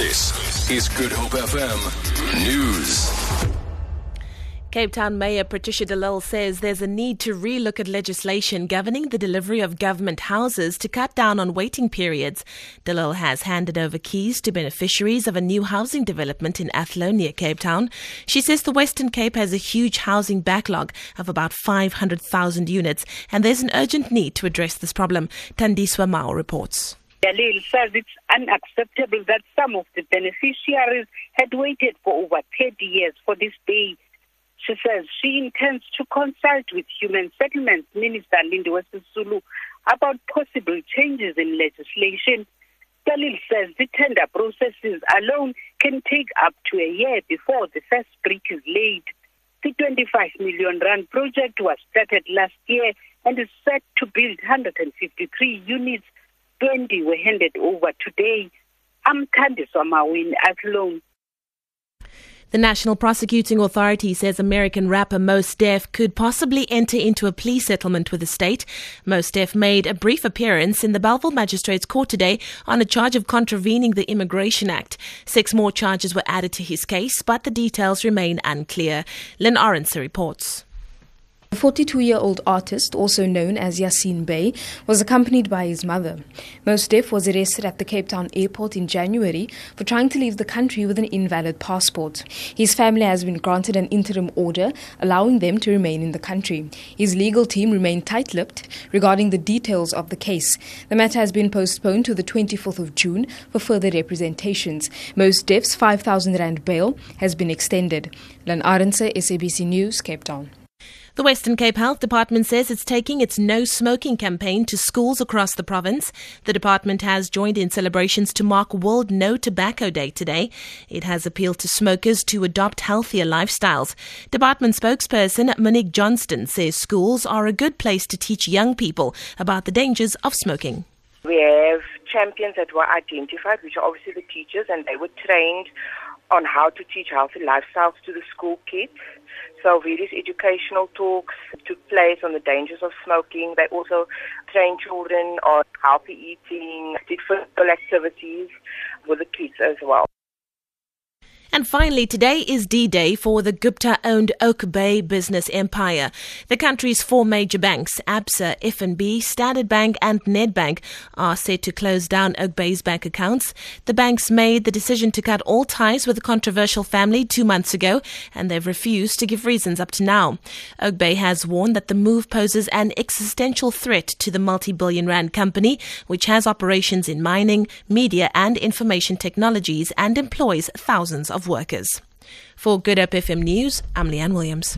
This is Good Hope FM News. Cape Town Mayor Patricia de Lille says there's a need to relook at legislation governing the delivery of government houses to cut down on waiting periods. De Lille has handed over keys to beneficiaries of a new housing development in Athlone near Cape Town. She says the Western Cape has a huge housing backlog of about 500,000 units and there's an urgent need to address this problem. Tandiswa Mao reports. De Lille says it's unacceptable that some of the beneficiaries had waited for over 30 years for this day. She says she intends to consult with Human Settlements Minister Lindiwe Sisulu about possible changes in legislation. De Lille says the tender processes alone can take up to a year before the first brick is laid. The 25 million rand project was started last year and is set to build 153 units 20 were handed over today. I'm Tandiswa Mao in Athlone. The National Prosecuting Authority says American rapper Mos Def could possibly enter into a plea settlement with the state. Mos Def made a brief appearance in the Bellville Magistrates Court today on a charge of contravening the Immigration Act. Six more charges were added to his case, but the details remain unclear. Lynn Orense reports. The 42 year old artist, also known as Yasin Bey, was accompanied by his mother. Mos Def was arrested at the Cape Town airport in January for trying to leave the country with an invalid passport. His family has been granted an interim order allowing them to remain in the country. His legal team remain tight lipped regarding the details of the case. The matter has been postponed to the 24th of June for further representations. Mos Def's 5,000 Rand bail has been extended. Lan Arense, SABC News, Cape Town. The Western Cape Health Department says it's taking its no smoking campaign to schools across the province. The department has joined in celebrations to mark World No Tobacco Day today. It has appealed to smokers to adopt healthier lifestyles. Department spokesperson Monique Johnston says schools are a good place to teach young people about the dangers of smoking. We have champions that were identified, which are obviously the teachers, and they were trained on how to teach healthy lifestyles to the school kids. So various educational talks took place on the dangers of smoking. They also trained children on healthy eating, did physical activities with the kids as well. And finally, today is D-Day for the Gupta-owned Oakbay business empire. The country's four major banks, ABSA, FNB, Standard Bank and Nedbank, are set to close down Oakbay's bank accounts. The banks made the decision to cut all ties with the controversial family two months ago, and they've refused to give reasons up to now. Oakbay has warned that the move poses an existential threat to the multi-billion rand company, which has operations in mining, media and information technologies and employs thousands of of workers. For Good Hope FM News, I'm Leanne Williams.